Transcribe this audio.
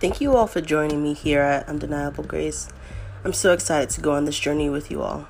Thank you all for joining me here at Undeniable Grace. I'm so excited to go on this journey with you all.